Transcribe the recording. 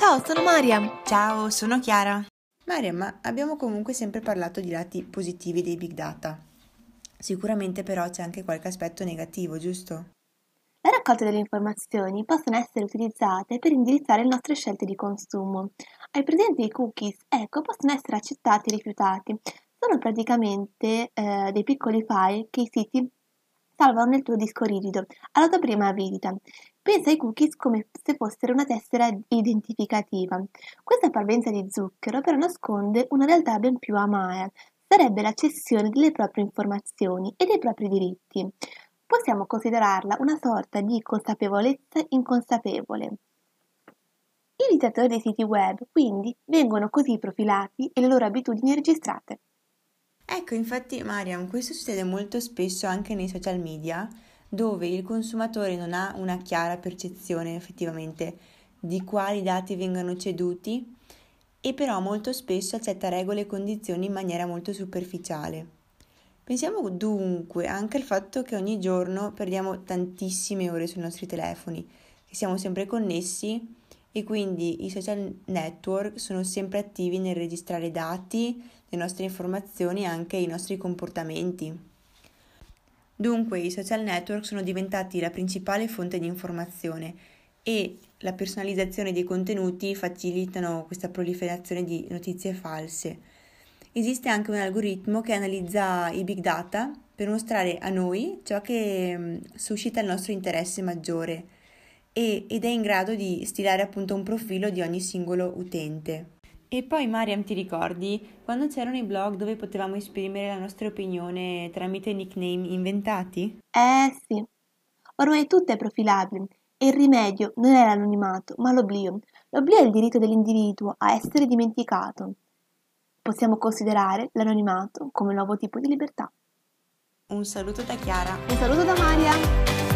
Ciao, sono Mariam. Ciao, sono Chiara. Mariam, ma abbiamo comunque sempre parlato di lati positivi dei big data. Sicuramente però c'è anche qualche aspetto negativo, giusto? La raccolta delle informazioni possono essere utilizzate per indirizzare le nostre scelte di consumo. Hai presente i cookies? Ecco, possono essere accettati e rifiutati. Sono praticamente eh, dei piccoli file che i siti salvano nel tuo disco rigido alla tua prima visita. Pensa ai cookies come se fossero una tessera identificativa. Questa parvenza di zucchero però nasconde una realtà ben più amara. Sarebbe la cessione delle proprie informazioni e dei propri diritti. Possiamo considerarla una sorta di consapevolezza inconsapevole. I visitatori dei siti web, quindi, vengono così profilati e le loro abitudini registrate. Ecco, infatti, Mariam, questo succede molto spesso anche nei social media, dove il consumatore non ha una chiara percezione effettivamente di quali dati vengano ceduti e però molto spesso accetta regole e condizioni in maniera molto superficiale. Pensiamo dunque anche al fatto che ogni giorno perdiamo tantissime ore sui nostri telefoni, che siamo sempre connessi e quindi i social network sono sempre attivi nel registrare dati, le nostre informazioni e anche i nostri comportamenti. Dunque i social network sono diventati la principale fonte di informazione e la personalizzazione dei contenuti facilitano questa proliferazione di notizie false. Esiste anche un algoritmo che analizza i big data per mostrare a noi ciò che mm, suscita il nostro interesse maggiore ed è in grado di stilare appunto un profilo di ogni singolo utente. E poi Mariam ti ricordi quando c'erano i blog dove potevamo esprimere la nostra opinione tramite nickname inventati? Eh sì, ormai tutto è profilabile e il rimedio non è l'anonimato, ma l'oblio. L'oblio è il diritto dell'individuo a essere dimenticato. Possiamo considerare l'anonimato come un nuovo tipo di libertà. Un saluto da Chiara. Un saluto da Maria.